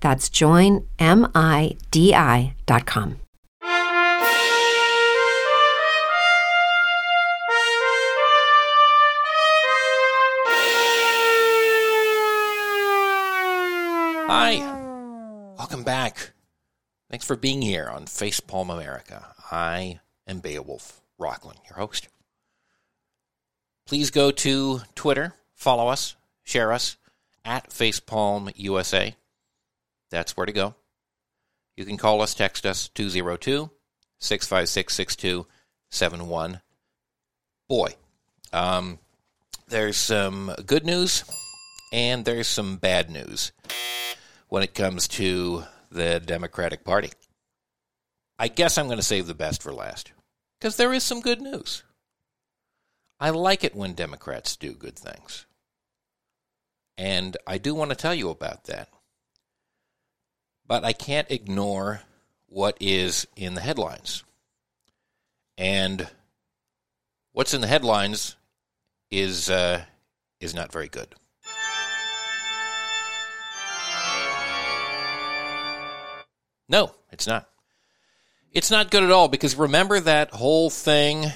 That's joinmidi.com. Hi. Welcome back. Thanks for being here on Facepalm America. I am Beowulf Rockland, your host. Please go to Twitter, follow us, share us at Facepalm USA. That's where to go. You can call us, text us 202 656 6271. Boy, um, there's some good news and there's some bad news when it comes to the Democratic Party. I guess I'm going to save the best for last because there is some good news. I like it when Democrats do good things. And I do want to tell you about that. But I can't ignore what is in the headlines. And what's in the headlines is uh, is not very good. No, it's not. It's not good at all because remember that whole thing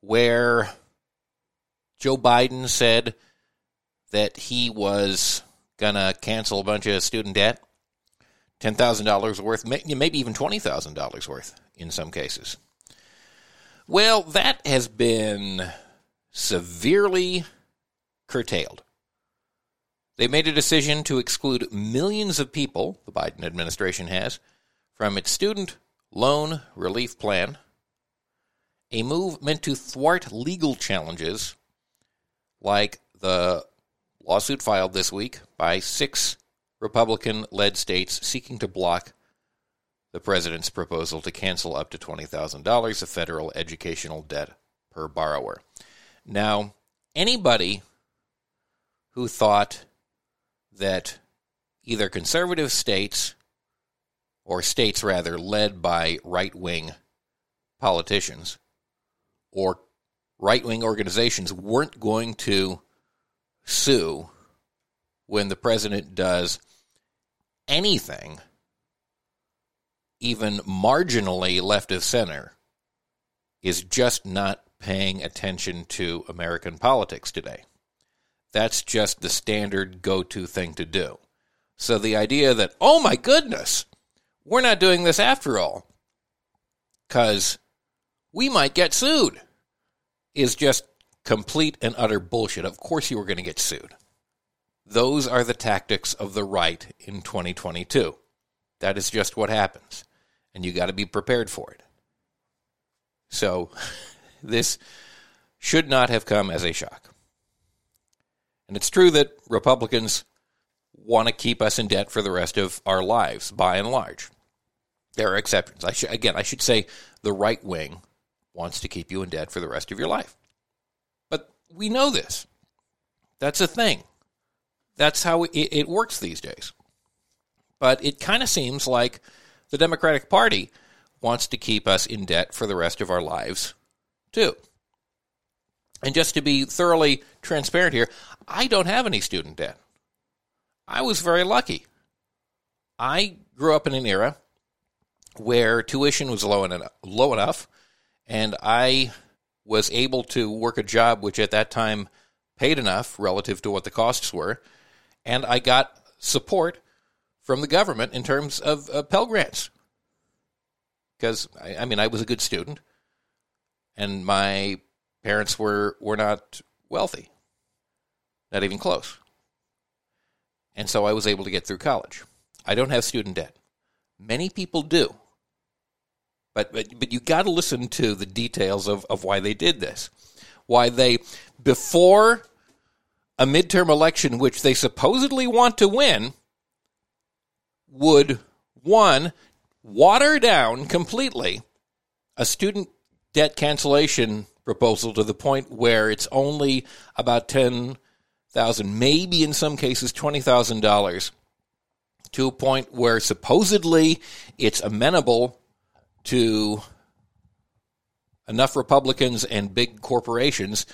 where Joe Biden said that he was going to cancel a bunch of student debt? $10,000 worth, maybe even $20,000 worth in some cases. Well, that has been severely curtailed. They made a decision to exclude millions of people, the Biden administration has, from its student loan relief plan, a move meant to thwart legal challenges like the lawsuit filed this week by six Republican led states seeking to block the president's proposal to cancel up to $20,000 of federal educational debt per borrower. Now, anybody who thought that either conservative states or states rather, led by right wing politicians or right wing organizations weren't going to sue when the president does anything, even marginally left of center, is just not paying attention to American politics today. That's just the standard go to thing to do. So the idea that, oh my goodness, we're not doing this after all because we might get sued is just complete and utter bullshit. Of course, you were going to get sued. Those are the tactics of the right in 2022. That is just what happens. and you got to be prepared for it. So, this should not have come as a shock. And it's true that Republicans want to keep us in debt for the rest of our lives, by and large. There are exceptions. I again, I should say the right wing wants to keep you in debt for the rest of your life. But we know this. That's a thing. That's how it, it works these days. But it kind of seems like the Democratic Party wants to keep us in debt for the rest of our lives, too. And just to be thoroughly transparent here, I don't have any student debt. I was very lucky. I grew up in an era where tuition was low, low enough, and I was able to work a job which at that time paid enough relative to what the costs were, and I got support from the government in terms of uh, Pell Grants. Because, I, I mean, I was a good student, and my parents were, were not wealthy, not even close. And so I was able to get through college. I don't have student debt. Many people do. But, but, but you got to listen to the details of, of why they did this. Why they, before a midterm election, which they supposedly want to win, would, one, water down completely a student debt cancellation proposal to the point where it's only about ten thousand, maybe in some cases twenty thousand dollars, to a point where supposedly it's amenable to enough Republicans and big corporations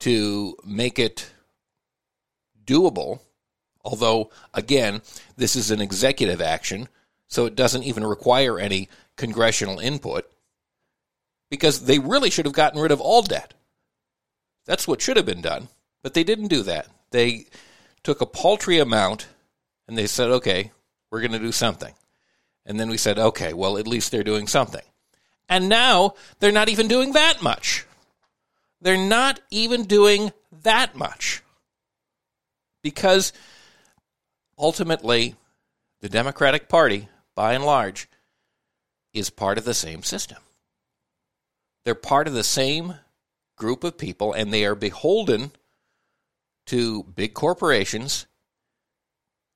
to make it doable. Although, again, this is an executive action, so it doesn't even require any congressional input because they really should have gotten rid of all debt. That's what should have been done. But they didn't do that. They took a paltry amount and they said, okay, we're going to do something. And then we said, okay, well, at least they're doing something. And now they're not even doing that much. They're not even doing that much. Because ultimately, the Democratic Party, by and large, is part of the same system. They're part of the same group of people, and they are beholden to big corporations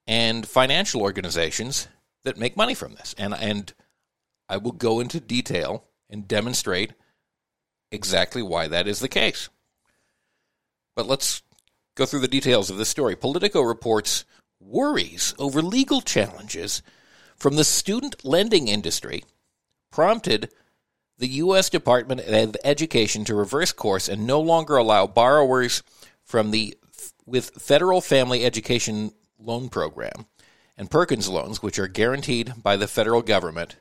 and financial organizations that make money from this. And and I will go into detail and demonstrate exactly why that is the case. But let's go through the details of this story. Politico reports worries over legal challenges from the student lending industry prompted the U.S. Department of Education to reverse course and no longer allow borrowers from the with Federal Family Education Loan Program and Perkins loans, which are guaranteed by the federal government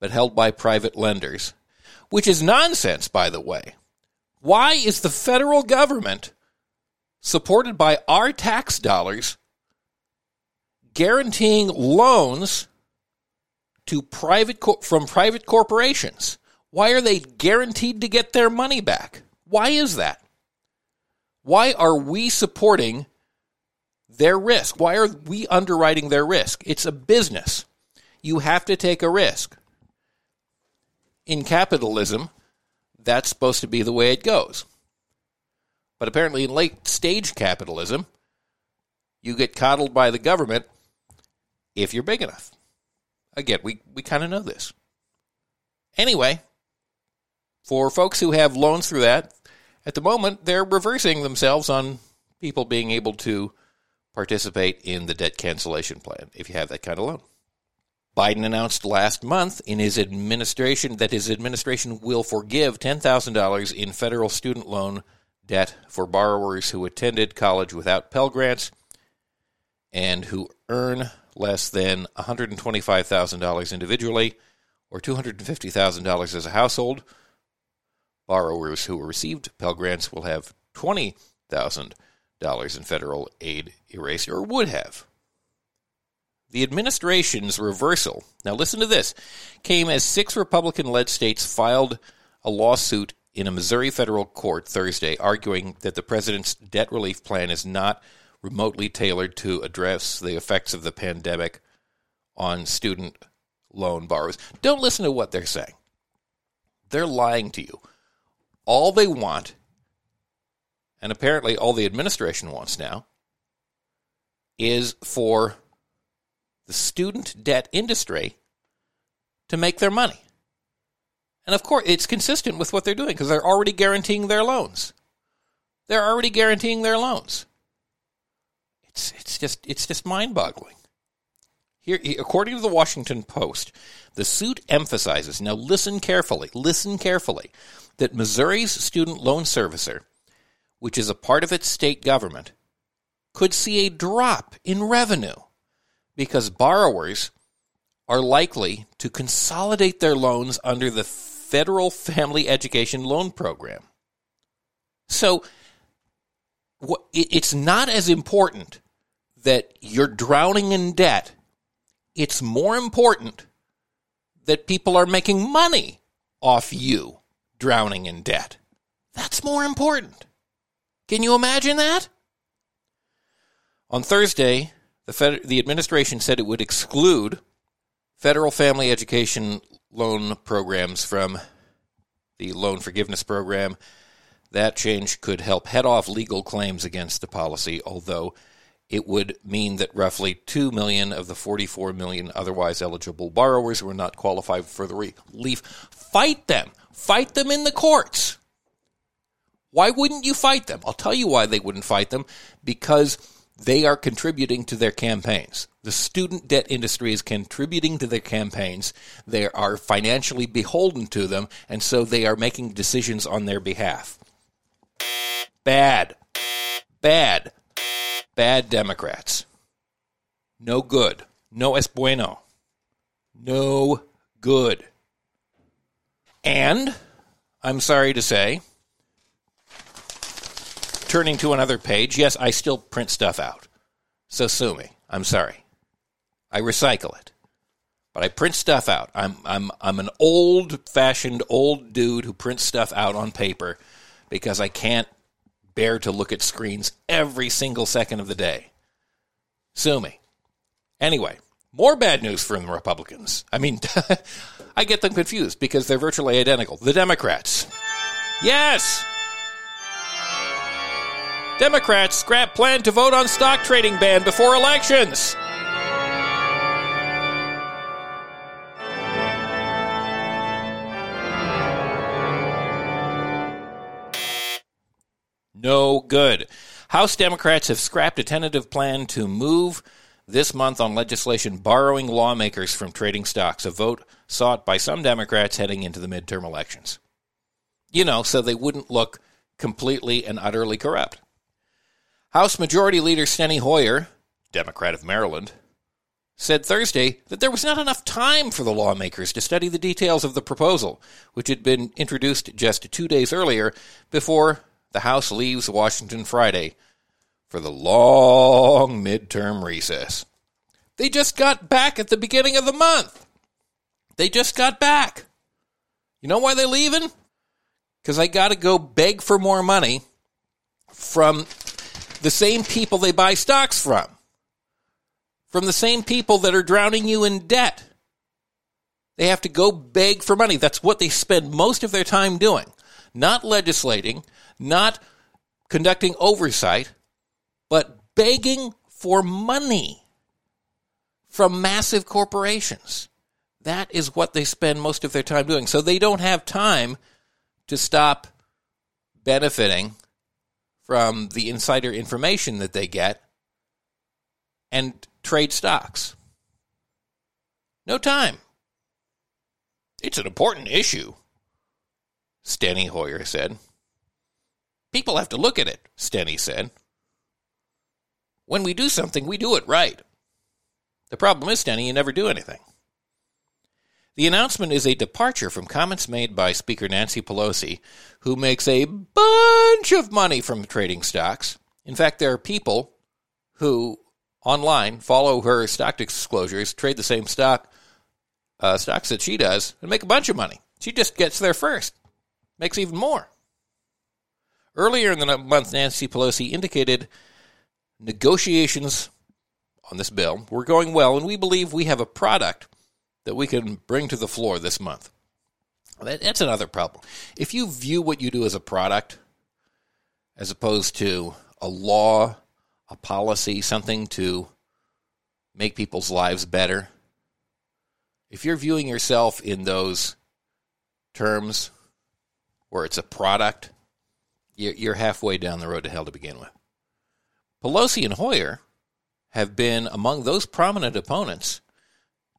but held by private lenders, which is nonsense, by the way. Why is the federal government, supported by our tax dollars, guaranteeing loans to private co- from private corporations? Why are they guaranteed to get their money back? Why is that? Why are we supporting their risk? Why are we underwriting their risk? It's a business. You have to take a risk. In capitalism, that's supposed to be the way it goes. But apparently, in late stage capitalism, you get coddled by the government if you're big enough. Again, we, we kind of know this. Anyway, for folks who have loans through that, at the moment, they're reversing themselves on people being able to participate in the debt cancellation plan if you have that kind of loan. Biden announced last month in his administration that his administration will forgive $10,000 in federal student loan debt for borrowers who attended college without Pell Grants and who earn less than $125,000 individually or $250,000 as a household. Borrowers who received Pell Grants will have $20,000 in federal aid erased, or would have. The administration's reversal, now listen to this, came as six Republican led states filed a lawsuit in a Missouri federal court Thursday arguing that the president's debt relief plan is not remotely tailored to address the effects of the pandemic on student loan borrowers. Don't listen to what they're saying. They're lying to you. All they want, and apparently all the administration wants now, is for the student debt industry to make their money. And of course, it's consistent with what they're doing because they're already guaranteeing their loans. They're already guaranteeing their loans. It's, it's just it's just mind-boggling. Here, according to the Washington Post, the suit emphasizes, now listen carefully, listen carefully, that Missouri's student loan servicer, which is a part of its state government, could see a drop in revenue because borrowers are likely to consolidate their loans under the Federal Family Education Loan Program. So it's not as important that you're drowning in debt it's more important that people are making money off you drowning in debt. That's more important. Can you imagine that? On Thursday, the, Fed, the administration said it would exclude federal family education loan programs from the loan forgiveness program. That change could help head off legal claims against the policy, although it would mean that roughly 2 million of the 44 million otherwise eligible borrowers were not qualified for the relief. Fight them. Fight them in the courts. Why wouldn't you fight them? I'll tell you why they wouldn't fight them because they are contributing to their campaigns. The student debt industry is contributing to their campaigns. They are financially beholden to them, and so they are making decisions on their behalf. Bad. Bad bad Democrats. No good. No es bueno. No good. And, I'm sorry to say, turning to another page, yes, I still print stuff out. So sue me. I'm sorry. I recycle it. But I print stuff out. I'm, I'm, I'm an old fashioned old dude who prints stuff out on paper because I can't bear to look at screens every single second of the day. Sue me. Anyway, more bad news from the Republicans. I mean, I get them confused because they're virtually identical. The Democrats. Yes! Democrats scrap plan to vote on stock trading ban before elections. no good. House Democrats have scrapped a tentative plan to move this month on legislation borrowing lawmakers from trading stocks, a vote sought by some Democrats heading into the midterm elections. You know, so they wouldn't look completely and utterly corrupt. House Majority Leader Steny Hoyer, Democrat of Maryland, said Thursday that there was not enough time for the lawmakers to study the details of the proposal, which had been introduced just two days earlier before the House leaves Washington Friday for the long midterm recess. They just got back at the beginning of the month. They just got back. You know why they're leaving? Because they got to go beg for more money from the same people they buy stocks from, from the same people that are drowning you in debt. They have to go beg for money. That's what they spend most of their time doing. Not legislating, not conducting oversight, but begging for money from massive corporations. That is what they spend most of their time doing. So they don't have time to stop benefiting from the insider information that they get and trade stocks. No time. It's an important issue, Steny Hoyer said. People have to look at it, Steny said. When we do something, we do it right. The problem is, Steny, you never do anything. The announcement is a departure from comments made by Speaker Nancy Pelosi, who makes a bunch of money from trading stocks. In fact, there are people who online follow her stock disclosures, trade the same stock uh, stocks that she does, and make a bunch of money. She just gets there first, makes even more. Earlier in the month, Nancy Pelosi indicated negotiations on this bill were going well, and we believe we have a product that we can bring to the floor this month. That's another problem. If you view what you do as a product, as opposed to a law, a policy, something to make people's lives better, if you're viewing yourself in those terms where it's a product, you're halfway down the road to hell to begin with. Pelosi and Hoyer have been among those prominent opponents,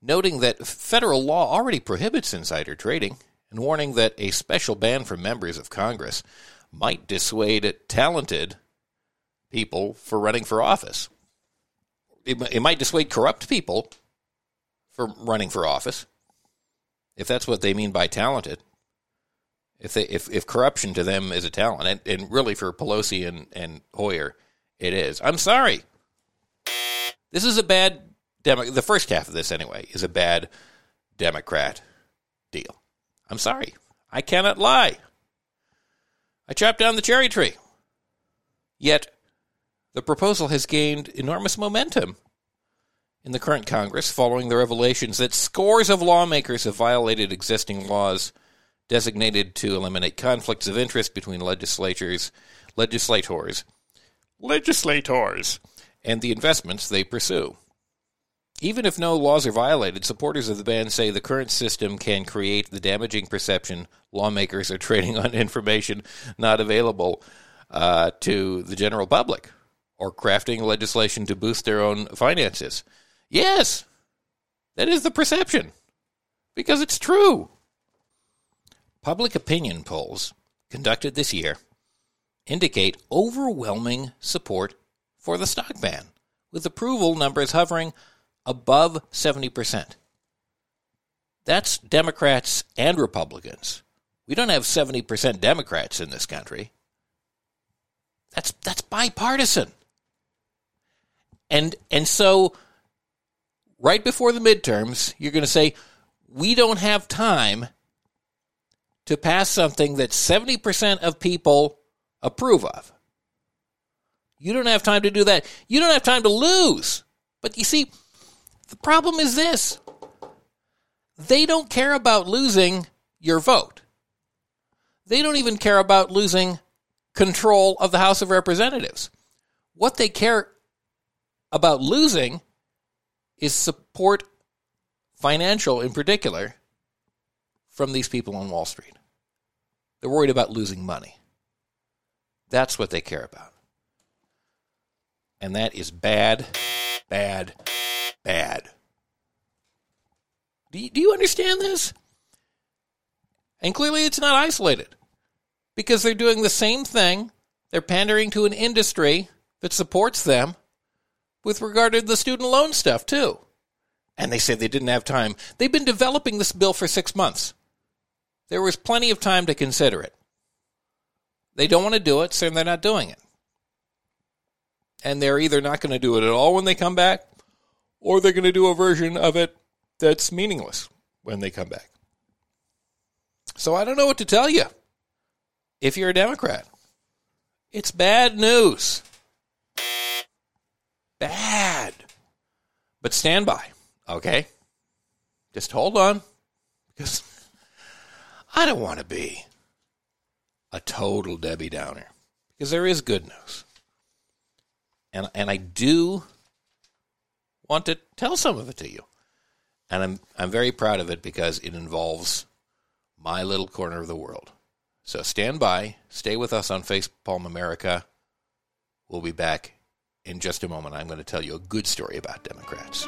noting that federal law already prohibits insider trading and warning that a special ban for members of Congress might dissuade talented people for running for office. It, it might dissuade corrupt people for running for office, if that's what they mean by talented. If they if, if corruption to them is a talent, and, and really for Pelosi and, and Hoyer, it is. I'm sorry. This is a bad Demo- the first half of this anyway is a bad Democrat deal. I'm sorry. I cannot lie. I chopped down the cherry tree. Yet, the proposal has gained enormous momentum in the current Congress following the revelations that scores of lawmakers have violated existing laws designated to eliminate conflicts of interest between legislatures, legislators, legislators, and the investments they pursue. Even if no laws are violated, supporters of the ban say the current system can create the damaging perception lawmakers are trading on information not available uh, to the general public or crafting legislation to boost their own finances. Yes, that is the perception because it's true. Public opinion polls conducted this year indicate overwhelming support for the stock ban, with approval numbers hovering above 70%. That's Democrats and Republicans. We don't have 70% Democrats in this country. That's that's bipartisan. And and so right before the midterms, you're going to say we don't have time to pass something that 70% of people approve of. You don't have time to do that. You don't have time to lose. But you see, the problem is this they don't care about losing your vote. They don't even care about losing control of the House of Representatives. What they care about losing is support, financial in particular, from these people on Wall Street. They're worried about losing money. That's what they care about. And that is bad, bad, bad. Do you, do you understand this? And clearly it's not isolated because they're doing the same thing. They're pandering to an industry that supports them with regard to the student loan stuff, too. And they say they didn't have time. They've been developing this bill for six months. There was plenty of time to consider it. They don't want to do it, so they're not doing it. And they're either not going to do it at all when they come back, or they're going to do a version of it that's meaningless when they come back. So I don't know what to tell you if you're a Democrat. It's bad news. Bad. But stand by, okay? Just hold on because I don't want to be a total Debbie Downer because there is good news. And, and I do want to tell some of it to you. And I'm I'm very proud of it because it involves my little corner of the world. So stand by, stay with us on Facepalm America. We'll be back in just a moment. I'm going to tell you a good story about Democrats.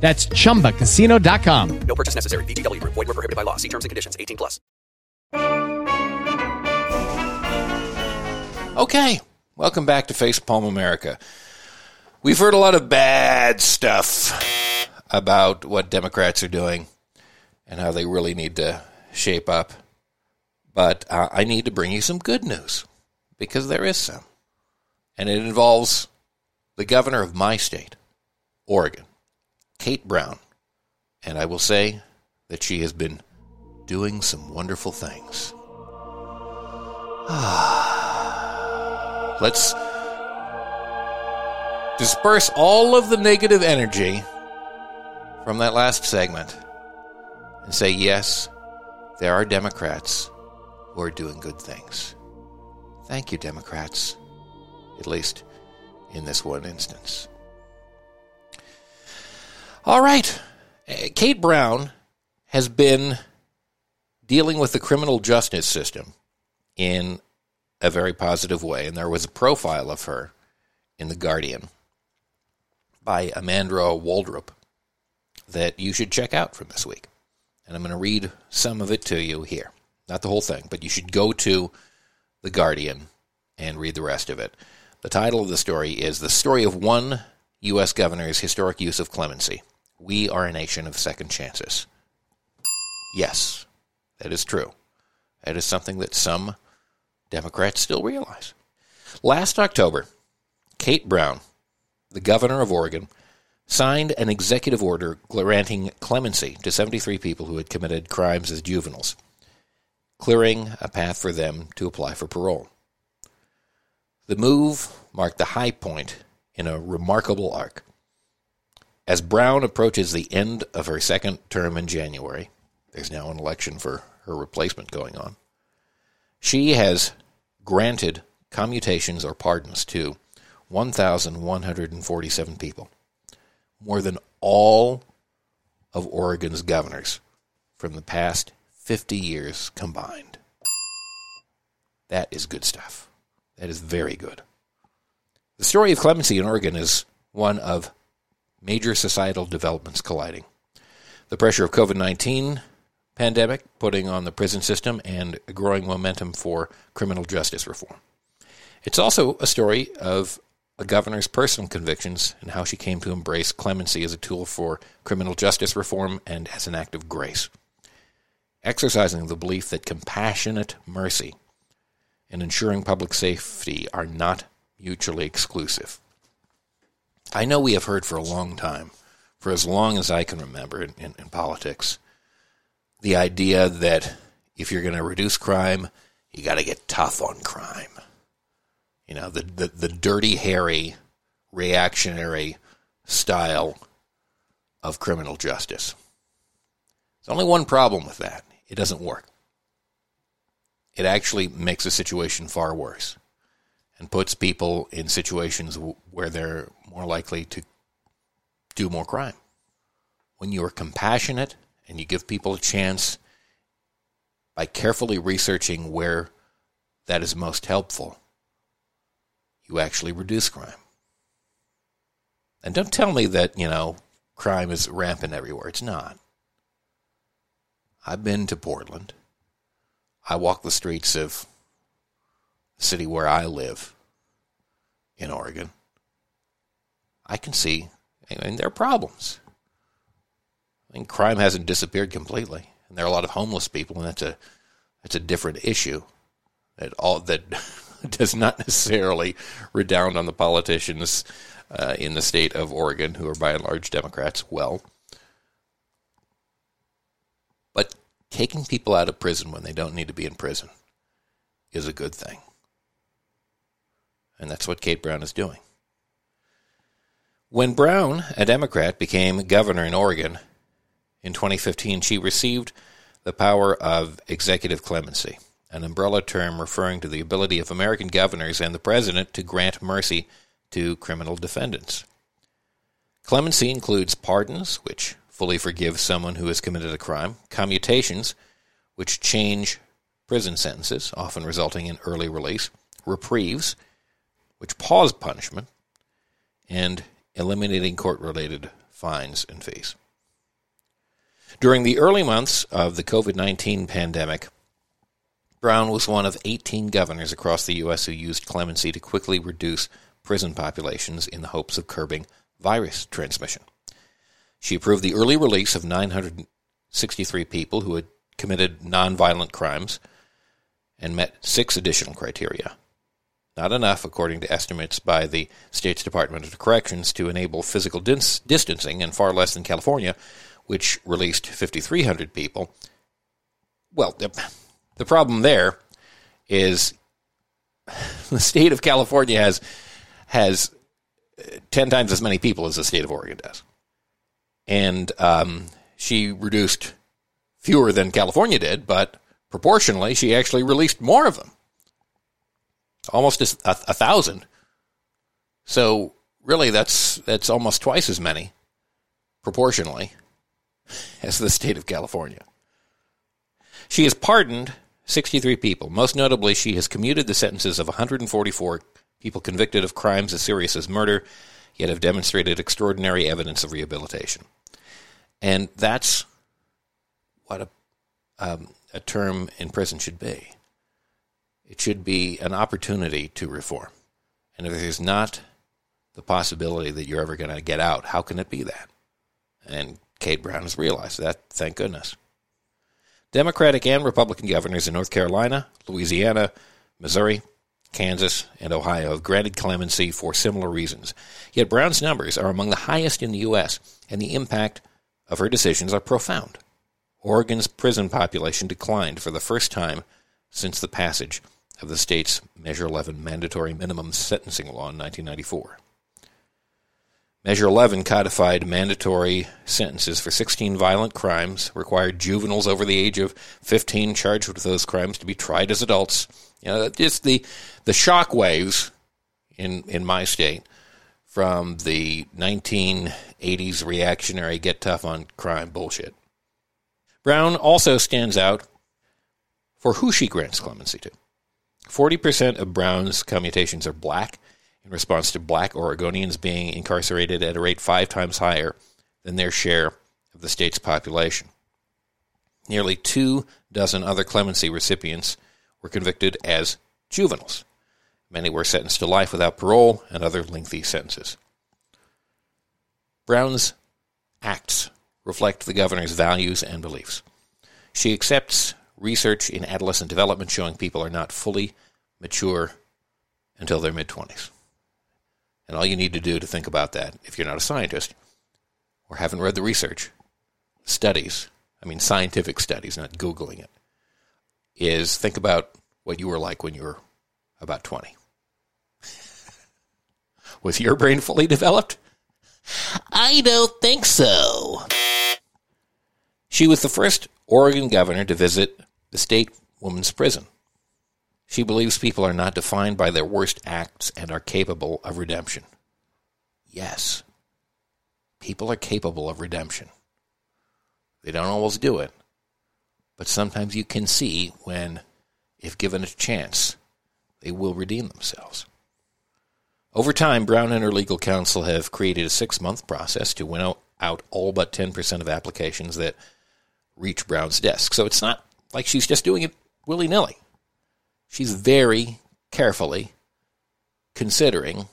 That's chumbacasino.com. No purchase necessary. VGW Group. Void were prohibited by law. See terms and conditions. 18 plus. Okay, welcome back to Face Palm America. We've heard a lot of bad stuff about what Democrats are doing and how they really need to shape up. But uh, I need to bring you some good news because there is some. And it involves the governor of my state, Oregon, Kate Brown. And I will say that she has been doing some wonderful things. Let's disperse all of the negative energy from that last segment and say, yes, there are Democrats who are doing good things. Thank you, Democrats, at least in this one instance. All right. Uh, Kate Brown has been dealing with the criminal justice system in a very positive way. And there was a profile of her in The Guardian by Amandra Waldrop that you should check out from this week. And I'm going to read some of it to you here. Not the whole thing, but you should go to The Guardian and read the rest of it. The title of the story is The Story of One U.S. Governor's Historic Use of Clemency. We are a nation of second chances. Yes, that is true. That is something that some Democrats still realize. Last October, Kate Brown, the governor of Oregon, signed an executive order granting clemency to 73 people who had committed crimes as juveniles, clearing a path for them to apply for parole. The move marked the high point in a remarkable arc. As Brown approaches the end of her second term in January, there's now an election for her replacement going on. She has granted commutations or pardons to 1,147 people, more than all of Oregon's governors from the past 50 years combined. That is good stuff. That is very good. The story of clemency in Oregon is one of major societal developments colliding. The pressure of COVID-19 pandemic putting on the prison system and growing momentum for criminal justice reform. It's also a story of a governor's personal convictions and how she came to embrace clemency as a tool for criminal justice reform and as an act of grace. Exercising the belief that compassionate mercy and ensuring public safety are not mutually exclusive. I know we have heard for a long time, for as long as I can remember in, in, in politics, the idea that if you're going to reduce crime, you got to get tough on crime. You know, the, the, the dirty, hairy, reactionary style of criminal justice. There's only one problem with that it doesn't work. It actually makes the situation far worse and puts people in situations where they're more likely to do more crime. When you are compassionate and you give people a chance by carefully researching where that is most helpful, you actually reduce crime. And don't tell me that, you know, crime is rampant everywhere. It's not. I've been to Portland. I walk the streets of the city where I live in Oregon. I can see, mean, there are problems. I mean, crime hasn't disappeared completely, and there are a lot of homeless people, and that's a that's a different issue. That all that does not necessarily redound on the politicians uh, in the state of Oregon, who are by and large Democrats, well. But taking people out of prison when they don't need to be in prison is a good thing. And that's what Kate Brown is doing. When Brown, a Democrat, became governor in Oregon in 2015, she received the power of executive clemency, an umbrella term referring to the ability of American governors and the president to grant mercy to criminal defendants. Clemency includes pardons, which fully forgive someone who has committed a crime, commutations, which change prison sentences, often resulting in early release, reprieves, which pause punishment, and eliminating court related fines and fees. During the early months of the COVID 19 pandemic, Brown was one of 18 governors across the U.S. who used clemency to quickly reduce prison populations in the hopes of curbing virus transmission. She approved the early release of 963 people who had committed nonviolent crimes and met six additional criteria. Not enough, according to estimates by the state's Department of Corrections, to enable physical dis- distancing, and far less than California, which released 5,300 people. Well, the, the problem there is the state of California has has ten times as many people as the state of Oregon does, and um, she reduced fewer than California did, but proportionally, she actually released more of them, almost a, a, thousand. So really, that's that's almost twice as many, proportionally, as the state of California. She has pardoned 63 people. Most notably, she has commuted the sentences of 144 people convicted of crimes as serious as murder, yet have demonstrated extraordinary evidence of rehabilitation. And that's what a, um, a term in prison should be. It should be an opportunity to reform. And if there's not the possibility that you're ever going to get out, how can it be that? And Kate Brown has realized that, thank goodness. Democratic and Republican governors in North Carolina, Louisiana, Missouri, Kansas, and Ohio have granted clemency for similar reasons. Yet Brown's numbers are among the highest in the U.S., and the impact of her decisions are profound. Oregon's prison population declined for the first time since the passage of the state's Measure 11 mandatory minimum sentencing law in 1994. Measure 11 codified mandatory sentences for 16 violent crimes, required juveniles over the age of 15 charged with those crimes to be tried as adults. You know, just the the shock waves in in my state from the 1980s reactionary get tough on crime bullshit. Brown also stands out for who she grants clemency to. 40% of Brown's commutations are black in response to black Oregonians being incarcerated at a rate five times higher than their share of the state's population. Nearly two dozen other clemency recipients were convicted as juveniles. Many were sentenced to life without parole and other lengthy sentences. Brown's acts reflect the governor's values and beliefs. She accepts research in adolescent development showing people are not fully mature until their mid 20s. And all you need to do to think about that, if you're not a scientist or haven't read the research, studies, I mean scientific studies, not Googling it, is think about what you were like when you were about 20. Was your brain fully developed? I don't think so. She was the first Oregon governor to visit the state woman's prison. She believes people are not defined by their worst acts and are capable of redemption. Yes, people are capable of redemption. They don't always do it, but sometimes you can see when, if given a chance, they will redeem themselves. Over time, Brown and her legal counsel have created a six month process to winnow out all but 10% of applications that reach Brown's desk. So it's not like she's just doing it willy nilly she's very carefully considering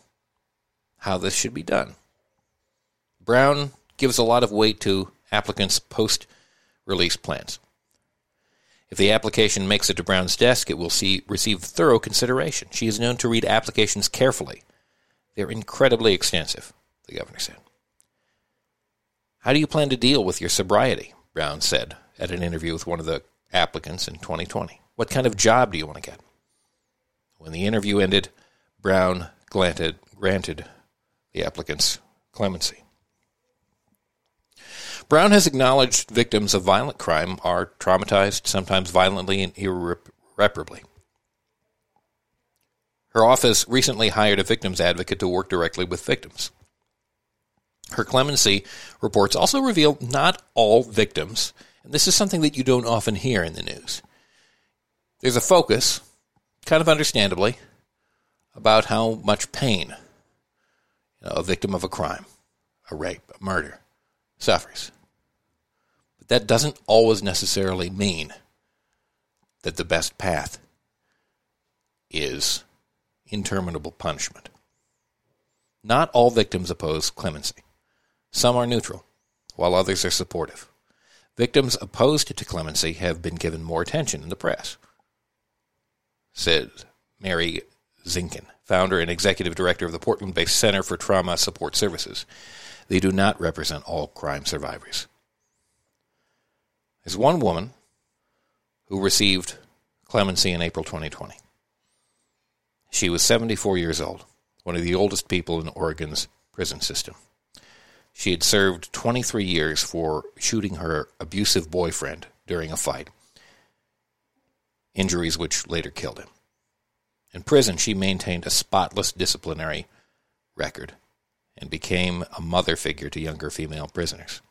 how this should be done. Brown gives a lot of weight to applicants' post release plans. If the application makes it to Brown's desk, it will see, receive thorough consideration. She is known to read applications carefully. They're incredibly extensive, the governor said. How do you plan to deal with your sobriety? Brown said at an interview with one of the applicants in 2020. What kind of job do you want to get? When the interview ended, Brown granted, granted the applicants clemency. Brown has acknowledged victims of violent crime are traumatized, sometimes violently and irreparably. Her office recently hired a victims advocate to work directly with victims. Her clemency reports also reveal not all victims, and this is something that you don't often hear in the news. There's a focus, kind of understandably, about how much pain you know, a victim of a crime, a rape, a murder, suffers. But that doesn't always necessarily mean that the best path is interminable punishment. Not all victims oppose clemency. Some are neutral, while others are supportive. Victims opposed to clemency have been given more attention in the press, said Mary Zinkin, founder and executive director of the Portland based Center for Trauma Support Services. They do not represent all crime survivors. There's one woman who received clemency in April 2020. She was 74 years old, one of the oldest people in Oregon's prison system. She had served 23 years for shooting her abusive boyfriend during a fight, injuries which later killed him. In prison, she maintained a spotless disciplinary record and became a mother figure to younger female prisoners.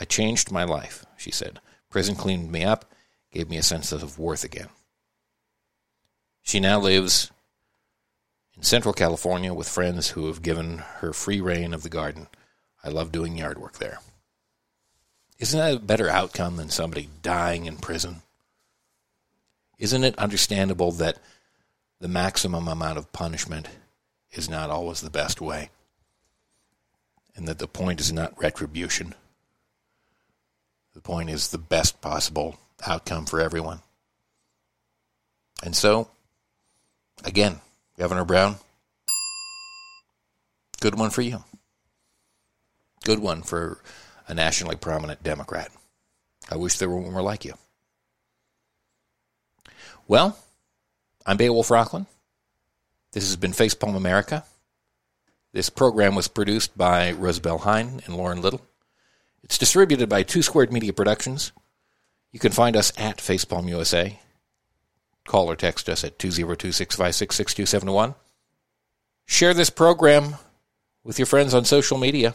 I changed my life, she said. Prison cleaned me up, gave me a sense of worth again. She now lives in Central California with friends who have given her free reign of the garden. I love doing yard work there. Isn't that a better outcome than somebody dying in prison? Isn't it understandable that the maximum amount of punishment is not always the best way? And that the point is not retribution? The point is the best possible outcome for everyone. And so, again, Governor Brown, good one for you. Good one for a nationally prominent Democrat. I wish there were more like you. Well, I'm Beowulf Rockland. This has been Facepalm America. This program was produced by Rosabelle Hine and Lauren Little. It's distributed by Two Squared Media Productions. You can find us at Facepalm USA. Call or text us at 202 656 6271. Share this program with your friends on social media.